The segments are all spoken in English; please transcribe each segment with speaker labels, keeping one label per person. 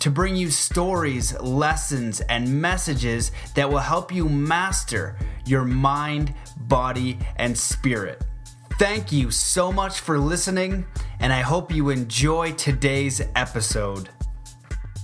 Speaker 1: to bring you stories, lessons, and messages that will help you master your mind, body, and spirit. Thank you so much for listening, and I hope you enjoy today's episode.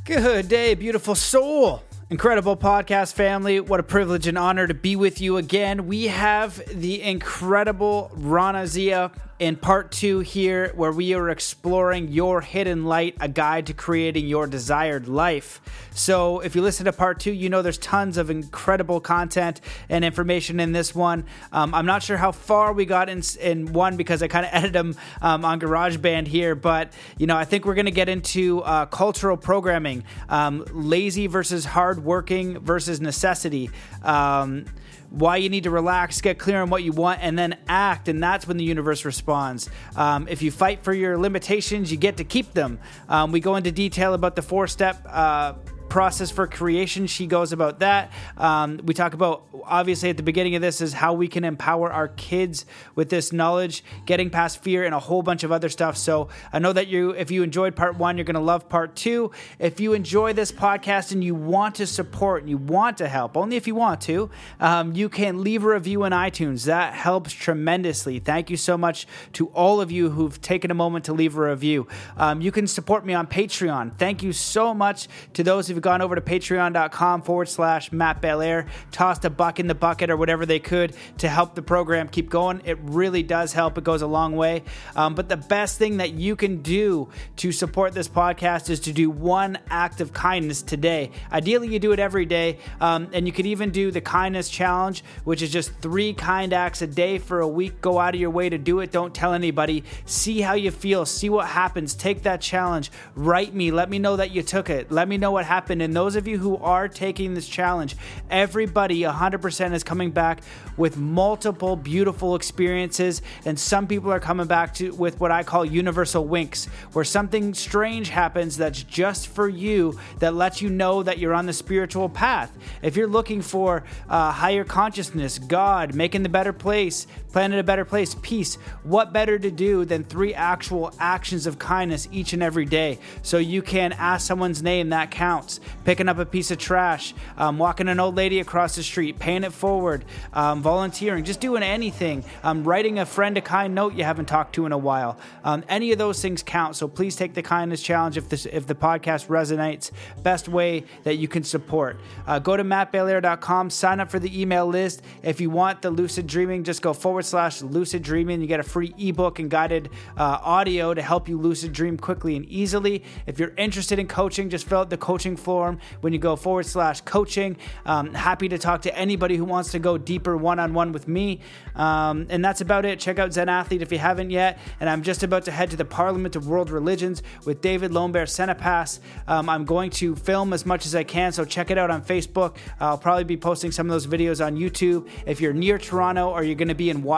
Speaker 2: Good day, beautiful soul. Incredible podcast family. What a privilege and honor to be with you again. We have the incredible Raana Zia in part two here, where we are exploring your hidden light, a guide to creating your desired life. So, if you listen to part two, you know there's tons of incredible content and information in this one. Um, I'm not sure how far we got in, in one because I kind of edited them um, on GarageBand here, but you know, I think we're going to get into uh, cultural programming, um, lazy versus hardworking versus necessity. Um, why you need to relax, get clear on what you want, and then act. And that's when the universe responds. Um, if you fight for your limitations, you get to keep them. Um, we go into detail about the four step. Uh, process for creation. She goes about that. Um, we talk about, obviously, at the beginning of this, is how we can empower our kids with this knowledge, getting past fear, and a whole bunch of other stuff. So I know that you, if you enjoyed part one, you're going to love part two. If you enjoy this podcast and you want to support and you want to help, only if you want to, um, you can leave a review on iTunes. That helps tremendously. Thank you so much to all of you who've taken a moment to leave a review. Um, you can support me on Patreon. Thank you so much to those who've gone over to patreon.com forward slash Matt Belair, tossed a buck in the bucket or whatever they could to help the program keep going. It really does help. It goes a long way. Um, but the best thing that you can do to support this podcast is to do one act of kindness today. Ideally, you do it every day. Um, and you could even do the kindness challenge, which is just three kind acts a day for a week. Go out of your way to do it. Don't tell anybody. See how you feel. See what happens. Take that challenge. Write me. Let me know that you took it. Let me know what happened And those of you who are taking this challenge, everybody 100% is coming back with multiple beautiful experiences. And some people are coming back to with what I call universal winks, where something strange happens that's just for you that lets you know that you're on the spiritual path. If you're looking for uh, higher consciousness, God, making the better place, planet a better place, peace, what better to do than three actual actions of kindness each and every day? So you can ask someone's name, that counts picking up a piece of trash, um, walking an old lady across the street, paying it forward, um, volunteering, just doing anything, um, writing a friend a kind note you haven't talked to in a while. Um, any of those things count. So please take the kindness challenge if this if the podcast resonates. Best way that you can support. Uh, go to mattbelair.com, sign up for the email list. If you want the lucid dreaming, just go forward slash lucid dreaming. You get a free ebook and guided uh, audio to help you lucid dream quickly and easily. If you're interested in coaching, just fill out the coaching form when you go forward slash coaching. Um, happy to talk to anybody who wants to go deeper one on one with me. Um, and that's about it. Check out Zen Athlete if you haven't yet. And I'm just about to head to the Parliament of World Religions with David Lombert Senepass. Um, I'm going to film as much as I can, so check it out on Facebook. I'll probably be posting some of those videos on YouTube. If you're near Toronto or you're going to be in Washington,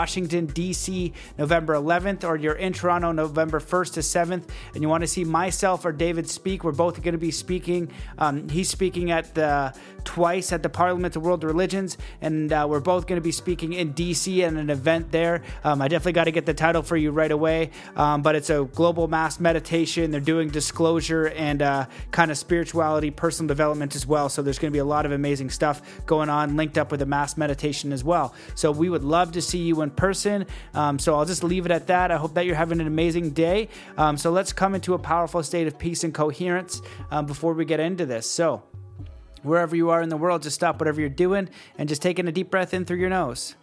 Speaker 2: D.C., November 11th, or you're in Toronto, November 1st to 7th, and you want to see myself or David speak, we're both going to be speaking. Um, he's speaking at the twice at the Parliament of World Religions, and uh, we're both going to be speaking in DC at an event there. Um, I definitely got to get the title for you right away, um, but it's a global mass meditation. They're doing disclosure and uh, kind of spirituality, personal development as well. So there's going to be a lot of amazing stuff going on, linked up with a mass meditation as well. So we would love to see you in person. Um, so I'll just leave it at that. I hope that you're having an amazing day. Um, so let's come into a powerful state of peace and coherence um, before we get into this. So, wherever you are in the world, just stop whatever you're doing and just taking a deep breath in through your nose.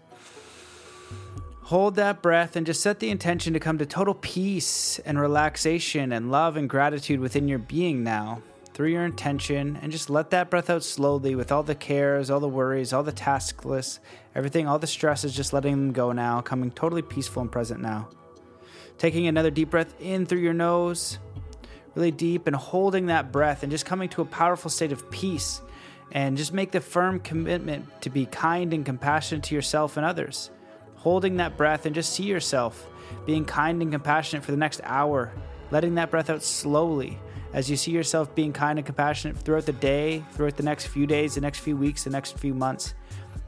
Speaker 2: Hold that breath and just set the intention to come to total peace and relaxation and love and gratitude within your being now through your intention and just let that breath out slowly with all the cares, all the worries, all the taskless, everything, all the stress is just letting them go now, coming totally peaceful and present now. Taking another deep breath in through your nose, really deep, and holding that breath and just coming to a powerful state of peace And just make the firm commitment to be kind and compassionate to yourself and others. Holding that breath and just see yourself being kind and compassionate for the next hour, letting that breath out slowly as you see yourself being kind and compassionate throughout the day, throughout the next few days, the next few weeks, the next few months.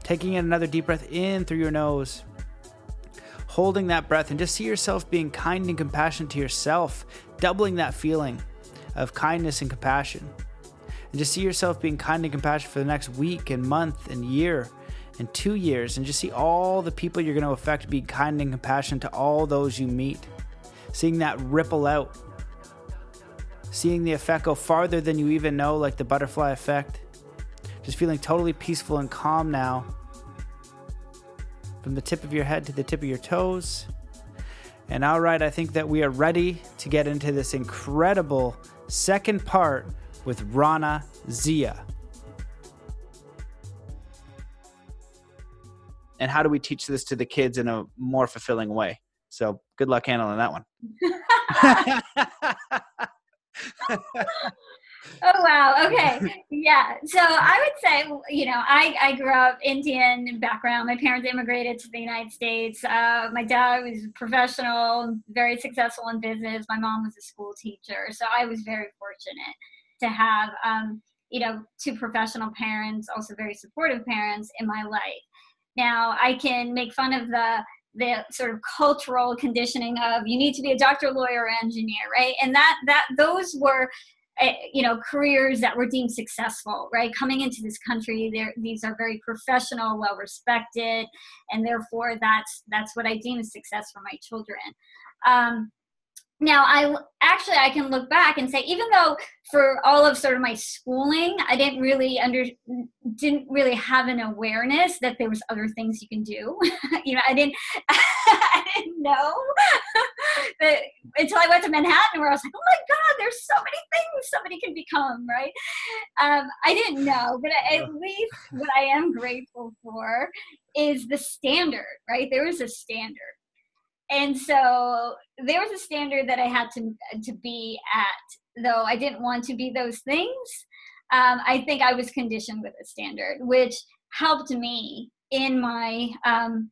Speaker 2: Taking in another deep breath in through your nose, holding that breath, and just see yourself being kind and compassionate to yourself, doubling that feeling of kindness and compassion. And just see yourself being kind and compassionate for the next week and month and year and two years, and just see all the people you're going to affect be kind and compassionate to all those you meet. Seeing that ripple out seeing the effect go farther than you even know, like the butterfly effect. Just feeling totally peaceful and calm now. From the tip of your head to the tip of your toes. And all right, I think that we are ready to get into this incredible second part with Raana Zia. And how do we teach this to the kids in a more fulfilling way? So good luck handling that one.
Speaker 3: oh wow. Okay. Yeah. So i would say you know i i grew up indian background. My parents immigrated to the united states. Uh, my dad was professional very successful in business. My mom was a school teacher. So i was very fortunate to have um, you know two professional parents also very supportive parents in my life. Now i can make fun of the the sort of cultural conditioning of you need to be a doctor, lawyer, engineer, right? And that that those were uh, you know careers that were deemed successful right coming into this country there these are very professional well respected and therefore that's that's what i deem success for my children um, now i actually i can look back and say even though for all of sort of my schooling i didn't really under didn't really have an awareness that there was other things you can do. You know i didn't i didn't know. That until i went to manhattan where i was like oh my god there's so many things somebody can become right? Um, i didn't know but at least what i am grateful for is the standard right? There is a standard and so there was a standard that I had to to be at, though I didn't want to be those things. Um, I think I was conditioned with a standard, which helped me in my um,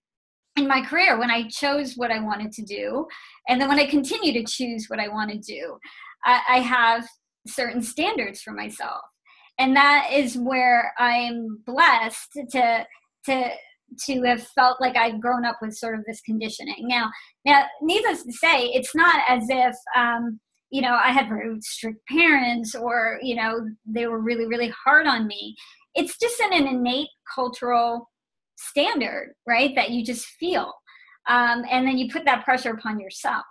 Speaker 3: in my career when I chose what I wanted to do, and then when I continue to choose what I want to do, I, I have certain standards for myself, and that is where I'm blessed to to to have felt like I'd grown up with sort of this conditioning. Now, now, needless to say, it's not as if um, you know I had very strict parents or you know they were really really hard on me. It's just an, an innate cultural standard, right? That you just feel, um, and then you put that pressure upon yourself.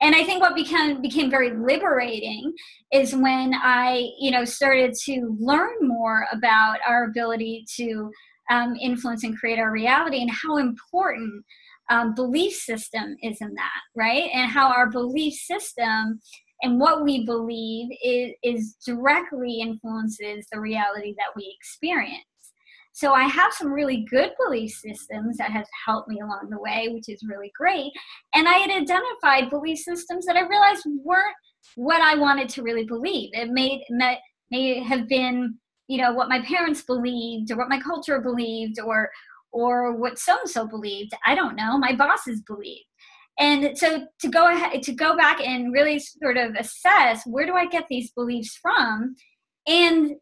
Speaker 3: And I think what became became very liberating is when I, you know, started to learn more about our ability to um, influence and create our reality and how important um, belief system is in that right? And how our belief system and what we believe is, is directly influences the reality that we experience. So i have some really good belief systems that have helped me along the way which is really great. And i had identified belief systems that i realized weren't what i wanted to really believe. It may, may, may have been you know what my parents believed or what my culture believed or or what so and so believed i don't know my bosses believed. And so to go ahead to go back and really sort of assess where do i get these beliefs from and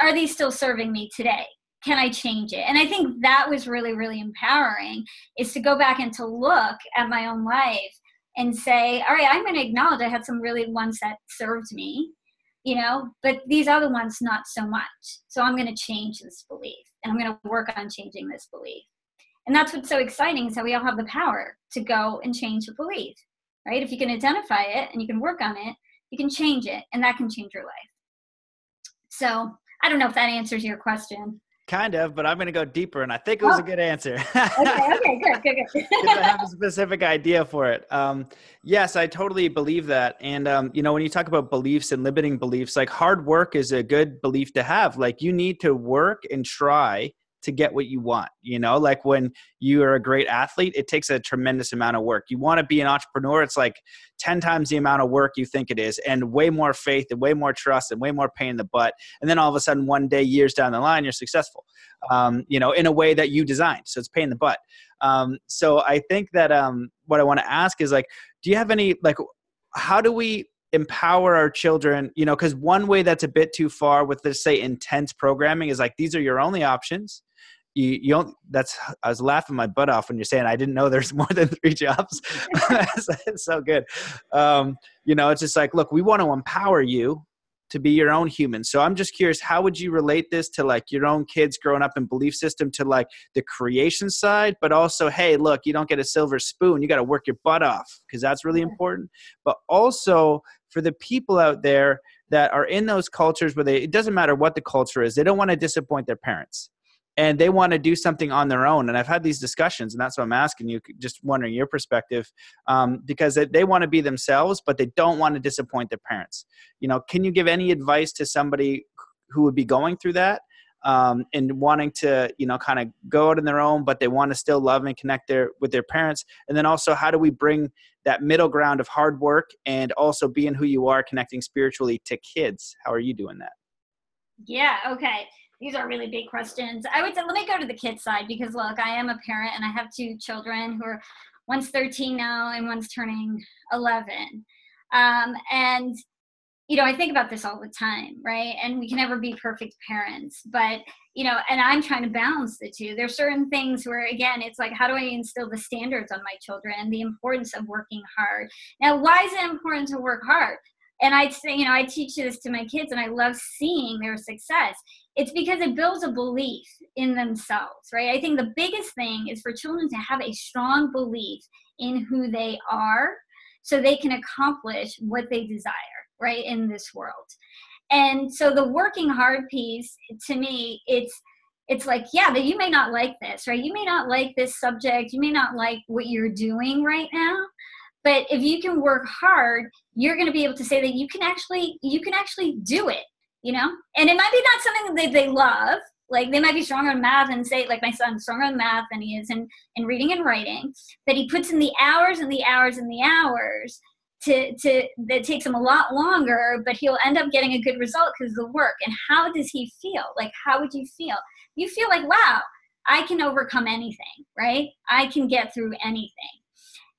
Speaker 3: are these still serving me today? Can i change it? And i think that was really really empowering is to go back and to look at my own life and say all right i'm going to acknowledge i had some really ones that served me you know but these other ones not so much. So i'm going to change this belief and i'm going to work on changing this belief. And that's what's so exciting is that we all have the power to go and change a belief right? If you can identify it and you can work on it you can change it and that can change your life. So i don't know if that answers your question
Speaker 2: Kind of, but I'm going to go deeper, and I think it was oh. a good answer.
Speaker 3: okay, okay, good, good, good.
Speaker 2: I have a specific idea for it. Um, yes, I totally believe that. And, um, you know, when you talk about beliefs and limiting beliefs, like hard work is a good belief to have. Like you need to work and try to get what you want. You know, like when you are a great athlete, it takes a tremendous amount of work. You want to be an entrepreneur, it's like 10 times the amount of work you think it is, and way more faith and way more trust and way more pain in the butt. And then all of a sudden, one day, years down the line, you're successful, um, you know, in a way that you designed. So it's pain in the butt. Um, so I think that um, what I want to ask is like, do you have any, like, how do we empower our children you know because one way that's a bit too far with let's say intense programming is like these are your only options. You, you don't that's i was laughing my butt off when you're saying i didn't know there's more than three jobs. It's so good. Um, you know it's just like look we want to empower you to be your own human. So i'm just curious how would you relate this to like your own kids growing up in belief system to like the creation side but also hey look you don't get a silver spoon you got to work your butt off because that's really important. But also for the people out there that are in those cultures where they it doesn't matter what the culture is they don't want to disappoint their parents and they want to do something on their own. And I've had these discussions, and that's what I'm asking you, just wondering your perspective, um, because they want to be themselves, but they don't want to disappoint their parents. You know, can you give any advice to somebody who would be going through that? Um, and wanting to, you know, kind of go out on their own, but they want to still love and connect their with their parents. And then also, how do we bring that middle ground of hard work and also being who you are, connecting spiritually to kids? How are you doing that?
Speaker 3: Yeah. Okay these are really big questions. I would say, let me go to the kids side because look, I am a parent and I have two children who are one's 13 now and one's turning 11. Um, and, you know, I think about this all the time, right? And we can never be perfect parents, but, you know, and I'm trying to balance the two. There's certain things where, again, it's like, how do I instill the standards on my children and the importance of working hard? Now, why is it important to work hard? and I say, you know, I teach this to my kids and I love seeing their success. It's because it builds a belief in themselves, right? I think the biggest thing is for children to have a strong belief in who they are so they can accomplish what they desire, right, in this world. And so the working hard piece to me, it's it's like, yeah, that you may not like this, right? You may not like this subject, you may not like what you're doing right now, but if you can work hard you're going to be able to say that you can actually you can actually do it you know and it might be not something that they, love like they might be stronger in math and say like my son's stronger in math than he is in, in reading and writing but he puts in the hours and the hours and the hours to to that takes him a lot longer but he'll end up getting a good result because of the work and how does he feel like how would you feel you feel like wow i can overcome anything right i can get through anything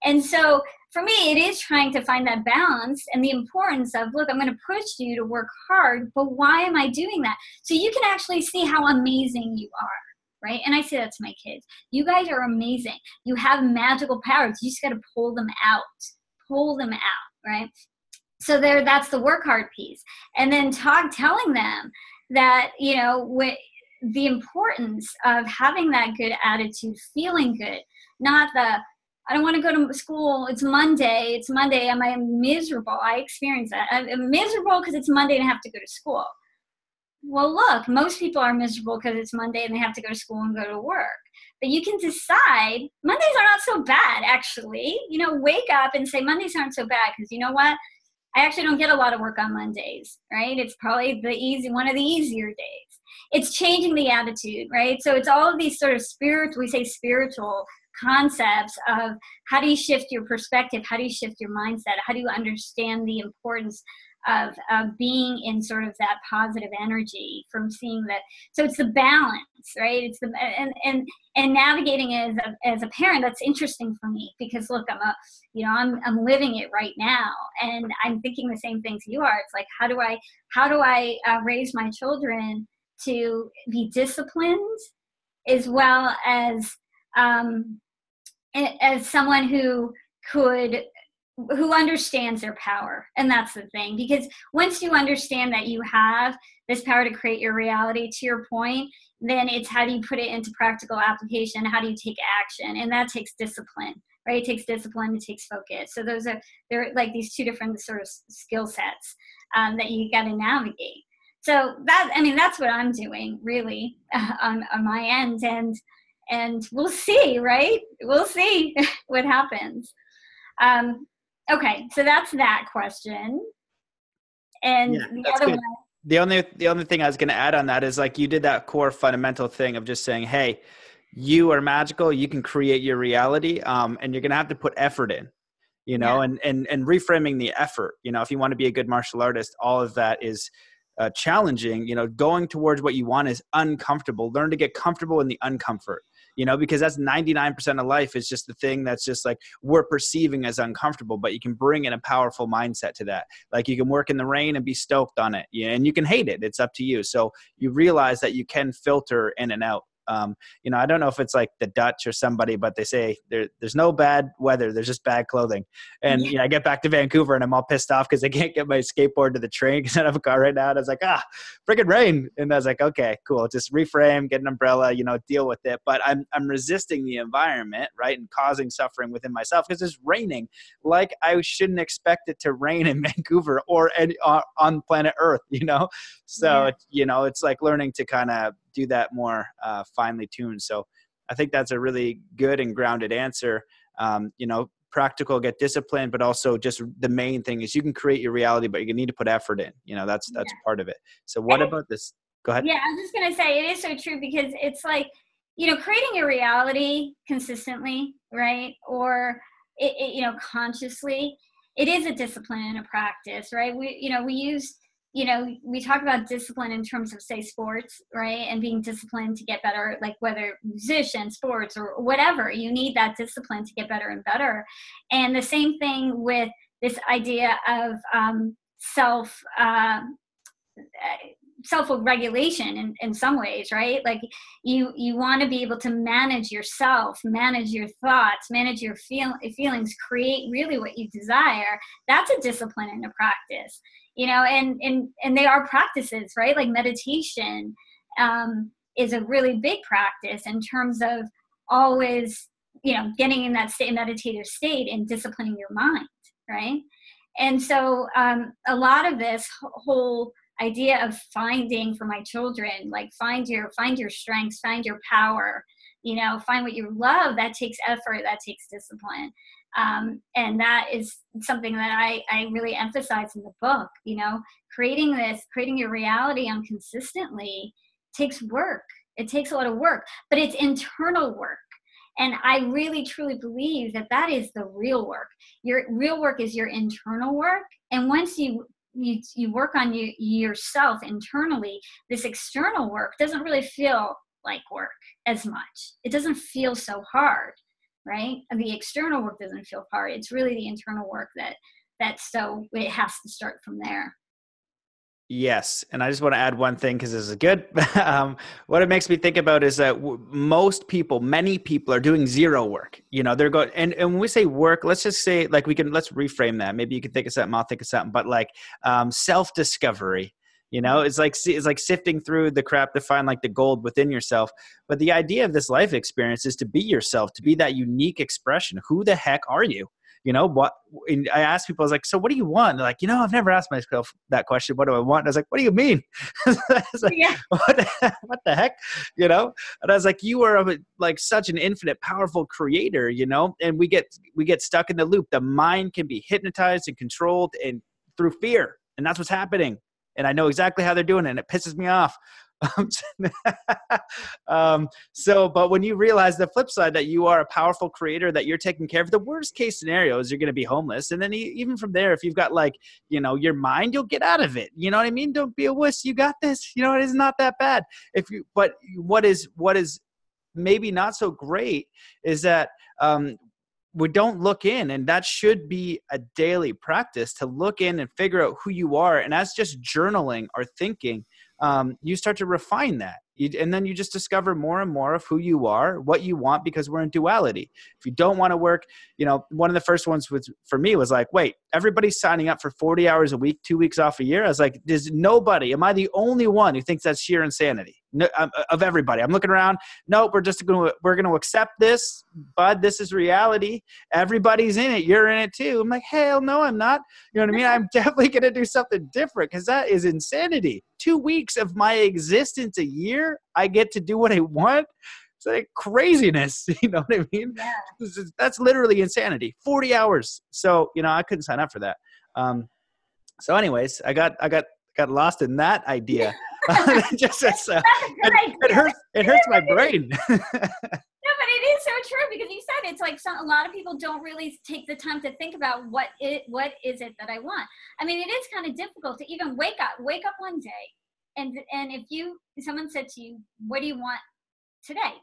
Speaker 3: and so for me, it is trying to find that balance and the importance of look, I'm going to push you to work hard, but why am I doing that? So you can actually see how amazing you are. Right? And I say that to my kids. You guys are amazing. You have magical powers. You just got to pull them out. Pull them out, right? So there that's the work hard piece. And then talk telling them that, you know, what the importance of having that good attitude, feeling good, not the I don't want to go to school. It's Monday. It's Monday. Am I miserable? I experience that. I'm miserable because it's Monday and I have to go to school. Well, look, most people are miserable because it's Monday and they have to go to school and go to work. But you can decide Mondays are not so bad, actually. You know, wake up and say Mondays aren't so bad because you know what? I actually don't get a lot of work on Mondays, right? It's probably the easy one of the easier days. It's changing the attitude, right? So it's all of these sort of spiritual, we say spiritual concepts of how do you shift your perspective how do you shift your mindset how do you understand the importance of, of being in sort of that positive energy from seeing that so it's the balance right? It's the and and and navigating as a, as a parent that's interesting for me because look i'm a you know i'm i'm living it right now and i'm thinking the same things you are. It's like how do i how do i uh, raise my children to be disciplined as well as um, as someone who could who understands their power and that's the thing because once you understand that you have this power to create your reality to your point then it's how do you put it into practical application? How do you take action? And that takes discipline right? It takes discipline it takes focus. So those are they're like these two different sort of skill sets um, that you got to navigate. So that i mean that's what i'm doing really uh, on, on my end and and we'll see, right? We'll see what happens. Um, okay, so that's that question. And yeah, the other
Speaker 2: good.
Speaker 3: one,
Speaker 2: the only the only thing I was going to add on that is like you did that core fundamental thing of just saying, "Hey, you are magical. You can create your reality, um, and you're going to have to put effort in." You know, yeah. and and and reframing the effort. You know, if you want to be a good martial artist, all of that is uh, challenging. You know, going towards what you want is uncomfortable. Learn to get comfortable in the uncomfort you know, because that's 99% of life is just the thing that's just like we're perceiving as uncomfortable, but you can bring in a powerful mindset to that. Like you can work in the rain and be stoked on it, yeah, and you can hate it. It's up to you. So you realize that you can filter in and out um, you know, I don't know if it's like the Dutch or somebody, but they say there, there's no bad weather, there's just bad clothing. And yeah. you know, I get back to Vancouver and I'm all pissed off because I can't get my skateboard to the train because I don't have a car right now. And I was like, ah, freaking rain. And I was like, okay, cool, just reframe, get an umbrella, you know, deal with it. But I'm I'm resisting the environment, right, and causing suffering within myself because it's raining. Like I shouldn't expect it to rain in Vancouver or any, uh, on planet Earth, you know. So yeah. you know, it's like learning to kind of do that more uh, finely tuned. So I think that's a really good and grounded answer. Um, you know, practical, get disciplined, but also just the main thing is you can create your reality, but you need to put effort in. You know, that's that's yeah. part of it. So what and, about this? Go ahead.
Speaker 3: Yeah, I was just gonna say it is so true because it's like you know creating your reality consistently, right? Or it, it, you know consciously. It is a discipline and a practice, right? We you know we use you know we talk about discipline in terms of say sports right and being disciplined to get better like whether musician sports or whatever you need that discipline to get better and better. And the same thing with this idea of um, self uh, self-regulation in, in some ways right? Like you you want to be able to manage yourself manage your thoughts manage your feel, feelings create really what you desire. That's a discipline and a practice you know and and and they are practices right? Like meditation um, is a really big practice in terms of always you know getting in that state meditative state and disciplining your mind right? And so um, a lot of this whole idea of finding for my children like find your find your strengths find your power you know find what you love that takes effort that takes discipline um, and that is something that I, I really emphasize in the book you know creating this creating your reality on consistently takes work. It takes a lot of work but it's internal work. And i really truly believe that that is the real work. Your real work is your internal work. And once you you, you work on you yourself internally this external work doesn't really feel like work as much. It doesn't feel so hard right? The external work doesn't feel hard. It's really the internal work that that's so it has to start from there.
Speaker 2: Yes, and I just want to add one thing because this is good. um, what it makes me think about is that w- most people, many people, are doing zero work. You know, they're going, and, and when we say work, let's just say like we can let's reframe that. Maybe you can think of something, I'll think of something, but like um, self discovery you know? It's like it's like sifting through the crap to find like the gold within yourself. But the idea of this life experience is to be yourself to be that unique expression. Who the heck are you? You know what and i asked people i was like so what do you want? They're like you know i've never asked myself that question what do i want? And i was like what do you mean? Like, yeah. what, the, what the heck? You know? And i was like you are a, like such an infinite powerful creator you know? And we get we get stuck in the loop. The mind can be hypnotized and controlled and through fear and that's what's happening and I know exactly how they're doing it, and it pisses me off. um, so, but when you realize the flip side that you are a powerful creator, that you're taking care of, the worst case scenario is you're going to be homeless. And then even from there, if you've got like, you know, your mind, you'll get out of it. You know what I mean? Don't be a wuss. You got this. You know, it is not that bad. If you, but what is, what is maybe not so great is that, um, we don't look in and that should be a daily practice to look in and figure out who you are. And as just journaling or thinking um, you start to refine that you, and then you just discover more and more of who you are what you want because we're in duality. If you don't want to work you know one of the first ones was for me was like wait everybody's signing up for 40 hours a week two weeks off a year? I was like there's nobody. Am i the only one who thinks that's sheer insanity? No, um, uh, of everybody. I'm looking around nope we're just going to we're going to accept this bud. This is reality. Everybody's in it. You're in it too. I'm like hell no i'm not. You know what i mean? I'm definitely going to do something different because that is insanity. Two weeks of my existence a year i get to do what i want it's like craziness you know what i mean yeah. that's literally insanity 40 hours so you know i couldn't sign up for that um, so anyways i got i got got lost in that idea. just, so, it, it, hurts. It hurts my brain.
Speaker 3: no, but it is so true because you said it's like some, a lot of people don't really take the time to think about what it what is it that I want. I mean, it is kind of difficult to even wake up. Wake up one day, and and if you someone said to you, "What do you want today?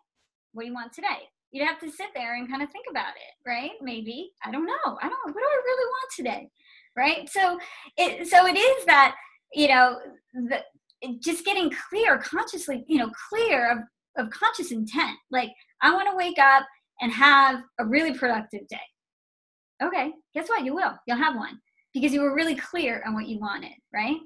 Speaker 3: What do you want today?" You'd have to sit there and kind of think about it, right? Maybe I don't know. I don't. What do I really want today? Right. So it so it is that you know the just getting clear consciously you know clear of, of conscious intent like i want to wake up and have a really productive day okay guess what you will you'll have one because you were really clear on what you wanted right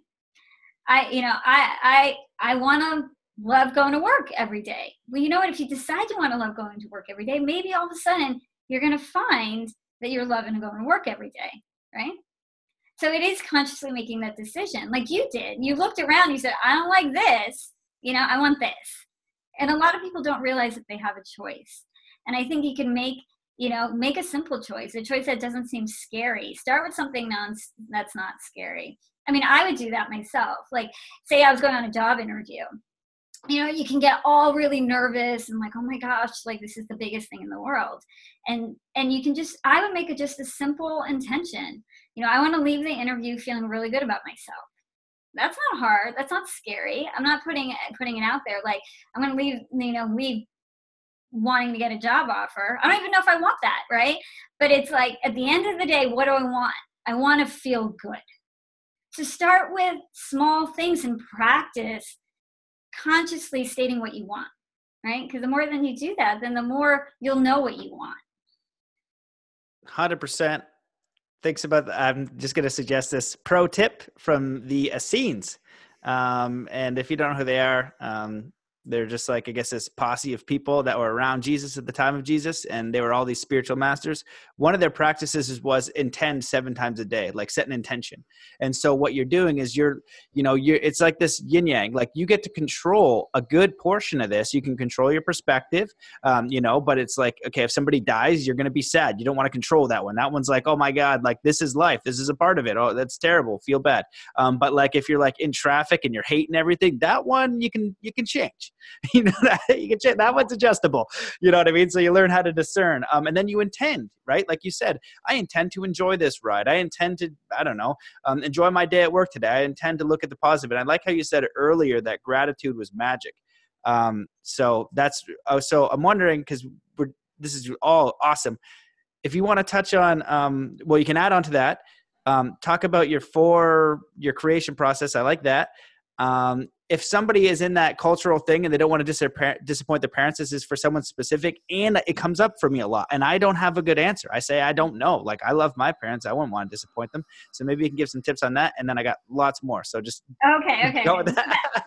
Speaker 3: i you know i i i want to love going to work every day well you know what if you decide you want to love going to work every day maybe all of a sudden you're going to find that you're loving going to work every day right so it is consciously making that decision, like you did. You looked around, you said, I don't like this, you know, I want this. And a lot of people don't realize that they have a choice. And I think you can make, you know, make a simple choice, a choice that doesn't seem scary. Start with something non- that's not scary. I mean, I would do that myself. Like, say I was going on a job interview you know you can get all really nervous and like oh my gosh like this is the biggest thing in the world. And and you can just i would make it just a simple intention. You know i want to leave the interview feeling really good about myself. That's not hard. That's not scary. I'm not putting it putting it out there like i'm going to leave you know leave wanting to get a job offer. I don't even know if i want that right? But it's like at the end of the day what do i want? I want to feel good to start with small things and practice consciously stating what you want, right? Because the more than you do that, then the more you'll know what you want.
Speaker 2: 100% Thanks about i'm just going to suggest this pro tip from the essenes um, and if you don't know who they are um, they're just like i guess this posse of people that were around jesus at the time of jesus and they were all these spiritual masters. One of their practices was intend seven times a day like set an intention. And so what you're doing is you're you know you're it's like this yin yang like you get to control a good portion of this. You can control your perspective um, you know but it's like okay if somebody dies you're going to be sad. You don't want to control that one. That one's like oh my god like this is life. This is a part of it. Oh that's terrible. Feel bad. Um, but like if you're like in traffic and you're hating everything that one you can you can change you know that you can change that one's adjustable. You know what i mean? So you learn how to discern. Um, and then you intend right? Like you said i intend to enjoy this ride. I intend to i don't know um, enjoy my day at work today. I intend to look at the positive. And i like how you said earlier that gratitude was magic. Um, so that's oh, so i'm wondering because we're this is all awesome. If you want to touch on um, well you can add on to that. Um, talk about your four your creation process. I like that um, if somebody is in that cultural thing and they don't want to disappoint their parents, this is for someone specific. And it comes up for me a lot. And I don't have a good answer. I say, I don't know. Like, I love my parents. I wouldn't want to disappoint them. So maybe you can give some tips on that. And then I got lots more. So just
Speaker 3: okay, okay. Go with that.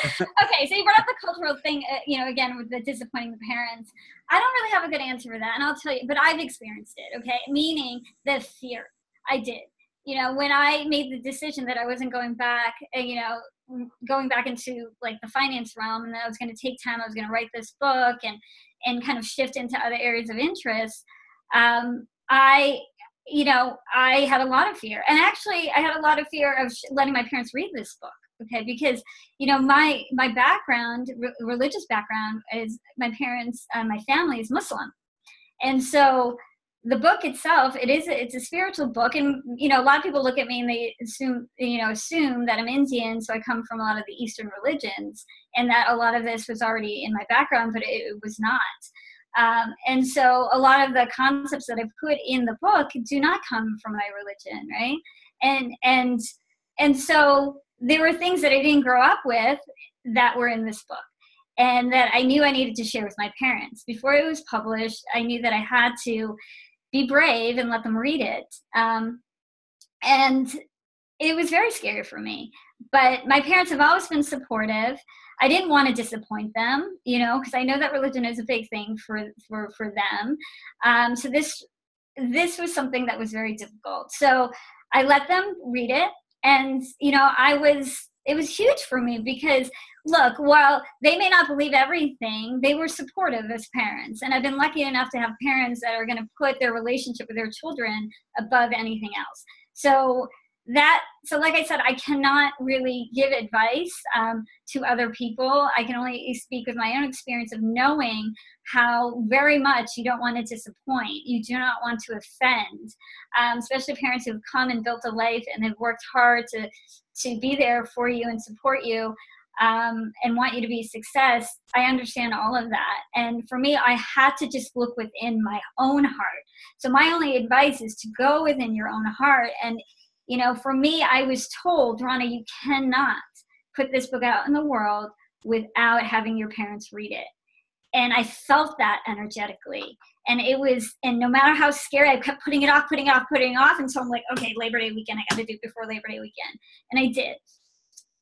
Speaker 3: okay, so you brought up the cultural thing, uh, you know, again, with the disappointing the parents. I don't really have a good answer for that. And I'll tell you, but I've experienced it, okay? Meaning the fear. I did you know, when I made the decision that I wasn't going back, uh, you know, going back into like the finance realm and that I was going to take time, I was going to write this book and, and kind of shift into other areas of interest. Um, I, you know, I had a lot of fear. And actually, I had a lot of fear of sh- letting my parents read this book okay because you know my my background re- religious background is my parents uh, my family is muslim and so the book itself it is it's a spiritual book and you know a lot of people look at me and they assume you know assume that i'm indian so i come from a lot of the eastern religions and that a lot of this was already in my background but it, it was not um, and so a lot of the concepts that i put in the book do not come from my religion right and and and so there were things that i didn't grow up with that were in this book and that I knew I needed to share with my parents. Before it was published, I knew that I had to be brave and let them read it. Um, and it was very scary for me. But my parents have always been supportive. I didn't want to disappoint them, you know, because I know that religion is a big thing for for for them. Um, so this this was something that was very difficult. So I let them read it, and you know, I was it was huge for me because look, while they may not believe everything, they were supportive as parents. And I've been lucky enough to have parents that are going to put their relationship with their children above anything else. So that so like i said i cannot really give advice um, to other people i can only speak with my own experience of knowing how very much you don't want to disappoint you do not want to offend um, especially parents who've come and built a life and have worked hard to to be there for you and support you um, and want you to be success i understand all of that and for me i had to just look within my own heart so my only advice is to go within your own heart and you know, for me, I was told, Raana, you cannot put this book out in the world without having your parents read it. And I felt that energetically. And it was, and no matter how scary, I kept putting it off, putting it off, putting it off. And so I'm like, okay, Labor Day weekend, I got to do it before Labor Day weekend. And I did.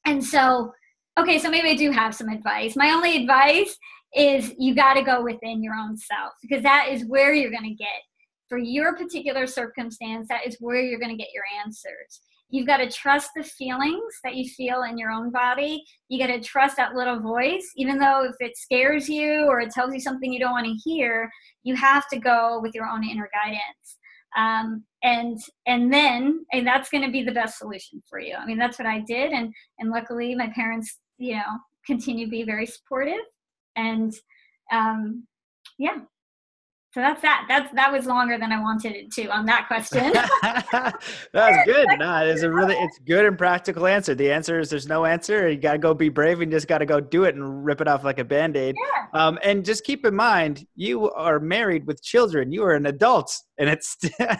Speaker 3: And so, okay, so maybe I do have some advice. My only advice is you got to go within your own self because that is where you're going to get for your particular circumstance, that is where you're going to get your answers. You've got to trust the feelings that you feel in your own body. You got to trust that little voice, even though if it scares you or it tells you something you don't want to hear, you have to go with your own inner guidance. Um, and and then and that's going to be the best solution for you. I mean, that's what I did, and and luckily my parents, you know, continue to be very supportive, and um, yeah, so that's that. That's that was longer than I wanted it to on that question.
Speaker 2: that's good. No, it's a really it's good and practical answer. The answer is there's no answer. You gotta go be brave and just gotta go do it and rip it off like a band-aid. Yeah. Um, and just keep in mind, you are married with children. You are an adult and it's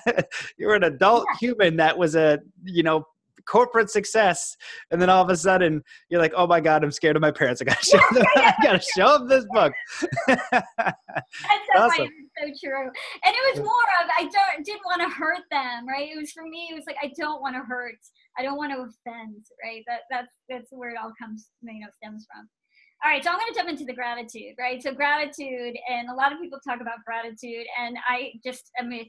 Speaker 2: you're an adult yeah. human that was a you know corporate success, and then all of a sudden you're like, oh my god, I'm scared of my parents. I gotta show them. I gotta show them this book.
Speaker 3: That's awesome. so true. And it was more of I don't didn't want to hurt them, right? It was for me. It was like I don't want to hurt. I don't want to offend, right? That that's that's where it all comes, you know, stems from. All right, so I'm going to jump into the gratitude, right? So gratitude, and a lot of people talk about gratitude, and I just, I mean,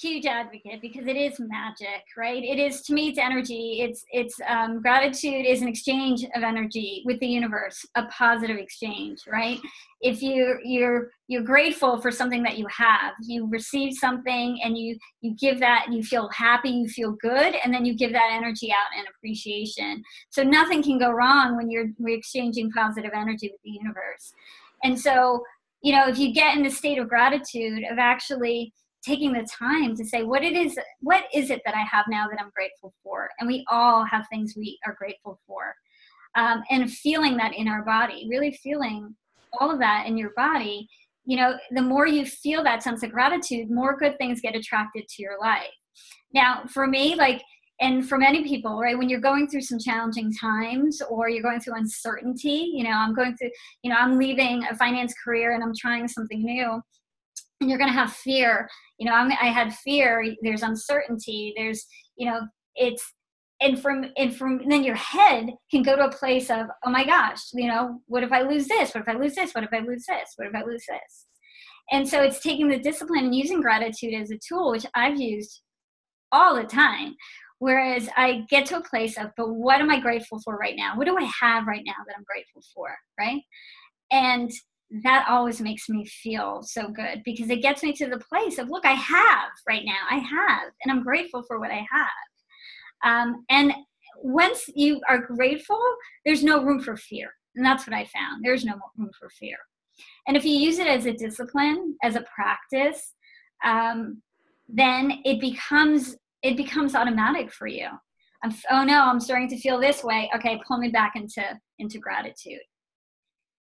Speaker 3: huge advocate because it is magic right? It is to me it's energy. It's it's um, gratitude is an exchange of energy with the universe a positive exchange right? If you you're you're grateful for something that you have you receive something and you you give that and you feel happy you feel good and then you give that energy out in appreciation. So nothing can go wrong when you're exchanging positive energy with the universe. And so you know if you get in the state of gratitude of actually taking the time to say what it is what is it that i have now that i'm grateful for? And we all have things we are grateful for. Um, and feeling that in our body really feeling all of that in your body you know the more you feel that sense of gratitude more good things get attracted to your life. Now for me like and for many people right when you're going through some challenging times or you're going through uncertainty you know i'm going through you know i'm leaving a finance career and i'm trying something new and you're going to have fear you know I'm, i had fear there's uncertainty there's you know it's and from and from and then your head can go to a place of oh my gosh you know what if i lose this? What if i lose this? What if i lose this? What if i lose this? And so it's taking the discipline and using gratitude as a tool which i've used all the time. Whereas i get to a place of but what am i grateful for right now? What do i have right now that i'm grateful for right? And that always makes me feel so good because it gets me to the place of look i have right now i have and i'm grateful for what i have. Um, and once you are grateful there's no room for fear and that's what i found. There's no room for fear. And if you use it as a discipline as a practice um, then it becomes it becomes automatic for you. I'm, oh no i'm starting to feel this way. Okay pull me back into into gratitude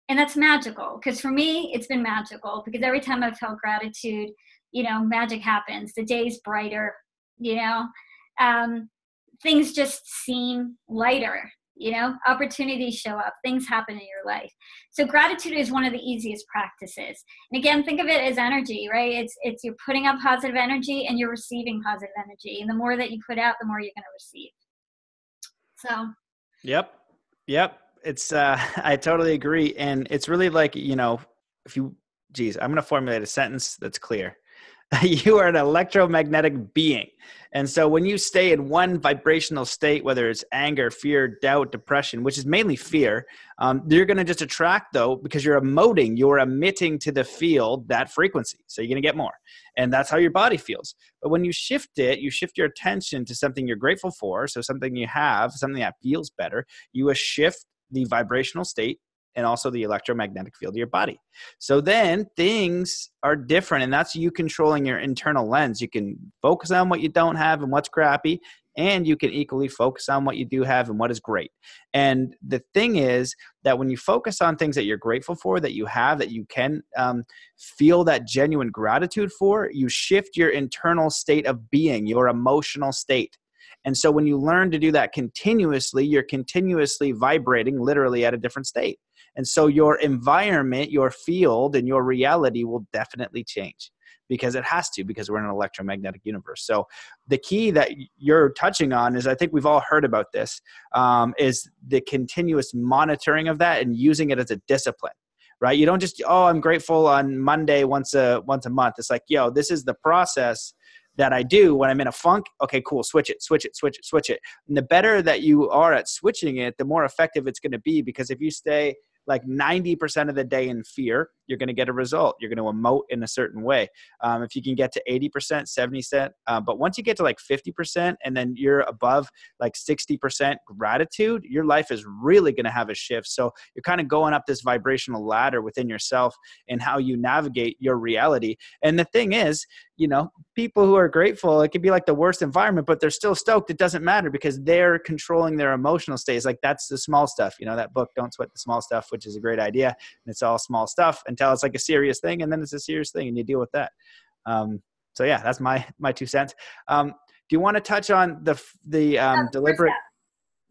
Speaker 3: and that's magical because for me it's been magical because every time i've felt gratitude you know magic happens the day's brighter you know? Um, things just seem lighter you know? Opportunities show up things happen in your life. So gratitude is one of the easiest practices. And again think of it as energy right? It's it's you're putting out positive energy and you're receiving positive energy. And the more that you put out the more you're going to receive. So
Speaker 2: yep. Yep it's uh i totally agree and it's really like you know if you geez i'm to formulate a sentence that's clear you are an electromagnetic being. And so when you stay in one vibrational state, whether it's anger, fear, doubt, depression, which is mainly fear, um, you're to just attract though because you're emoting, you're emitting to the field that frequency. So you're to get more. And that's how your body feels. But when you shift it, you shift your attention to something you're grateful for. So something you have, something that feels better, you shift the vibrational state and also the electromagnetic field of your body. So then things are different, and that's you controlling your internal lens. You can focus on what you don't have and what's crappy, and you can equally focus on what you do have and what is great. And the thing is that when you focus on things that you're grateful for, that you have, that you can um, feel that genuine gratitude for, you shift your internal state of being, your emotional state. And so when you learn to do that continuously, you're continuously vibrating literally at a different state. And so your environment, your field, and your reality will definitely change because it has to because we're in an electromagnetic universe. So the key that you're touching on is i think we've all heard about this um, is the continuous monitoring of that and using it as a discipline right? You don't just oh i'm grateful on monday once a once a month. It's like yo this is the process that I do when I'm in a funk, okay, cool, switch it, switch it, switch it, switch it. And the better that you are at switching it, the more effective it's going to be because if you stay like 90% of the day in fear, you're going to get a result. You're going to emote in a certain way. Um, if you can get to 80%, 70%, uh, but once you get to like 50% and then you're above like 60% gratitude, your life is really going to have a shift. So you're kind of going up this vibrational ladder within yourself and how you navigate your reality. And the thing is, you know, people who are grateful, it could be like the worst environment, but they're still stoked. It doesn't matter because they're controlling their emotional states. Like that's the small stuff, you know, that book, Don't Sweat the Small Stuff, which is a great idea. And it's all small stuff until it's like a serious thing. And then it's a serious thing and you deal with that. Um, so yeah, that's my, my two cents. Um, do you want to touch on the, the um, deliberate?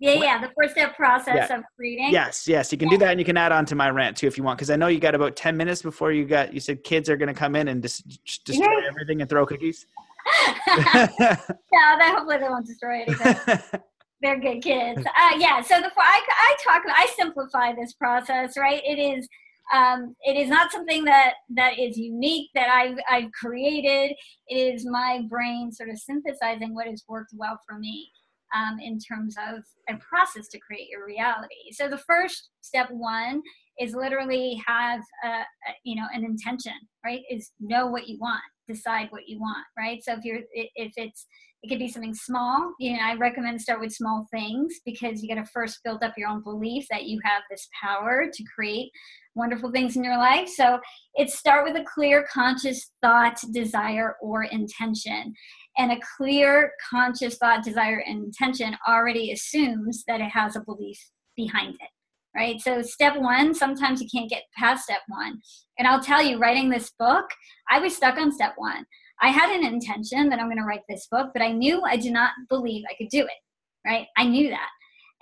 Speaker 3: Yeah, yeah, the first step process yeah. of reading.
Speaker 2: Yes, yes, you can yeah. do that, and you can add on to my rant too if you want, because I know you got about ten minutes before you got. You said kids are going to come in and just destroy yeah. everything and throw cookies.
Speaker 3: yeah, that hopefully they won't destroy anything. They're good kids. Uh, yeah, so the I, I talk I simplify this process, right? It is um, it is not something that that is unique that I've I've created. It is my brain sort of synthesizing what has worked well for me um, in terms of a process to create your reality. So the first step one is literally have a, a, you know an intention, right? Is know what you want, decide what you want, right? So if you're if it's it could be something small. You know, I recommend start with small things because you got to first build up your own belief that you have this power to create wonderful things in your life. So it start with a clear conscious thought, desire, or intention and a clear conscious thought desire and intention already assumes that it has a belief behind it right so step one sometimes you can't get past step one and i'll tell you writing this book i was stuck on step one i had an intention that i'm going to write this book but i knew i did not believe i could do it right i knew that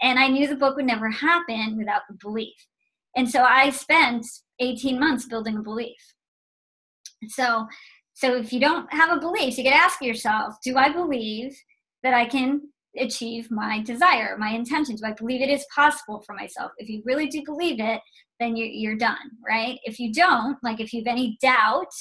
Speaker 3: and i knew the book would never happen without the belief and so i spent 18 months building a belief so so if you don't have a belief, you can ask yourself, do I believe that I can achieve my desire, my intention? Do I believe it is possible for myself? If you really do believe it, then you're, you're done, right? If you don't, like if you have any doubt,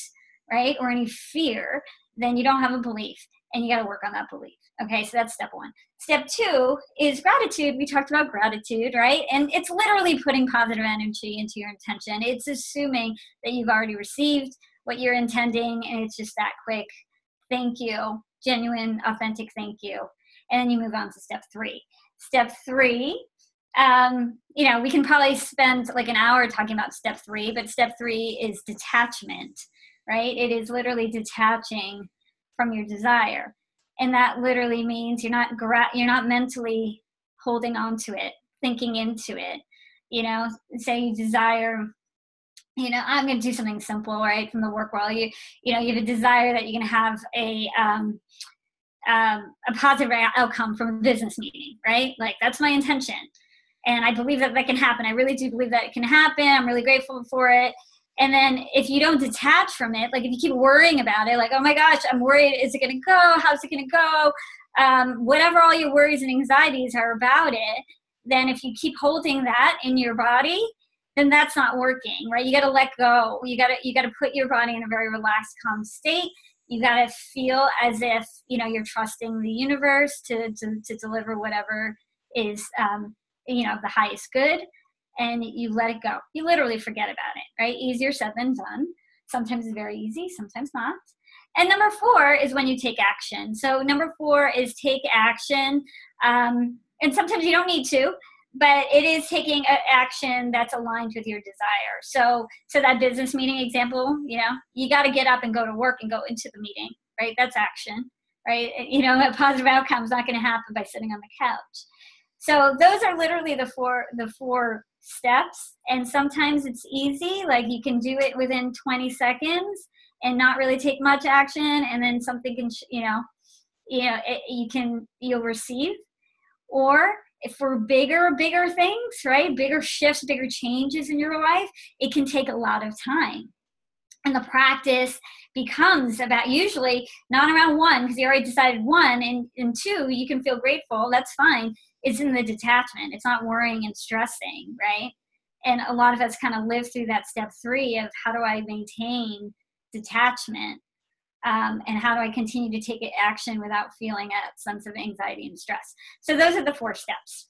Speaker 3: right, or any fear, then you don't have a belief and you got to work on that belief. Okay, so that's step one. Step two is gratitude. We talked about gratitude, right? And it's literally putting positive energy into your intention. It's assuming that you've already received what you're intending and it's just that quick thank you genuine authentic thank you and then you move on to step three step three um, you know we can probably spend like an hour talking about step three but step three is detachment right? It is literally detaching from your desire. And that literally means you're not gra- you're not mentally holding on to it thinking into it you know? Say you desire you know i'm going to do something simple right from the work world. You you know you have a desire that you're going to have a um, um, a positive outcome from a business meeting right? Like that's my intention. And i believe that that can happen. I really do believe that it can happen. I'm really grateful for it and then if you don't detach from it like if you keep worrying about it like oh my gosh i'm worried is it to go? How's it to go? Um, whatever all your worries and anxieties are about it then if you keep holding that in your body then that's not working right? You got to let go. You got to you got to put your body in a very relaxed calm state. You got to feel as if you know you're trusting the universe to to, to deliver whatever is um, you know the highest good and you let it go. You literally forget about it right? Easier said than done. Sometimes it's very easy sometimes not. And number four is when you take action. So number four is take action um, and sometimes you don't need to but it is taking action that's aligned with your desire. So so that business meeting example you know you got to get up and go to work and go into the meeting right? That's action right? You know a positive outcome is not going to happen by sitting on the couch. So those are literally the four the four steps and sometimes it's easy like you can do it within 20 seconds and not really take much action and then something can you know you know it, you can you'll receive. Or if for bigger bigger things right bigger shifts bigger changes in your life it can take a lot of time. And the practice becomes about usually not around one because you already decided one and, and two you can feel grateful that's fine it's in the detachment it's not worrying and stressing right and a lot of us kind of live through that step three of how do i maintain detachment um, and how do I continue to take action without feeling a sense of anxiety and stress. So those are the four steps.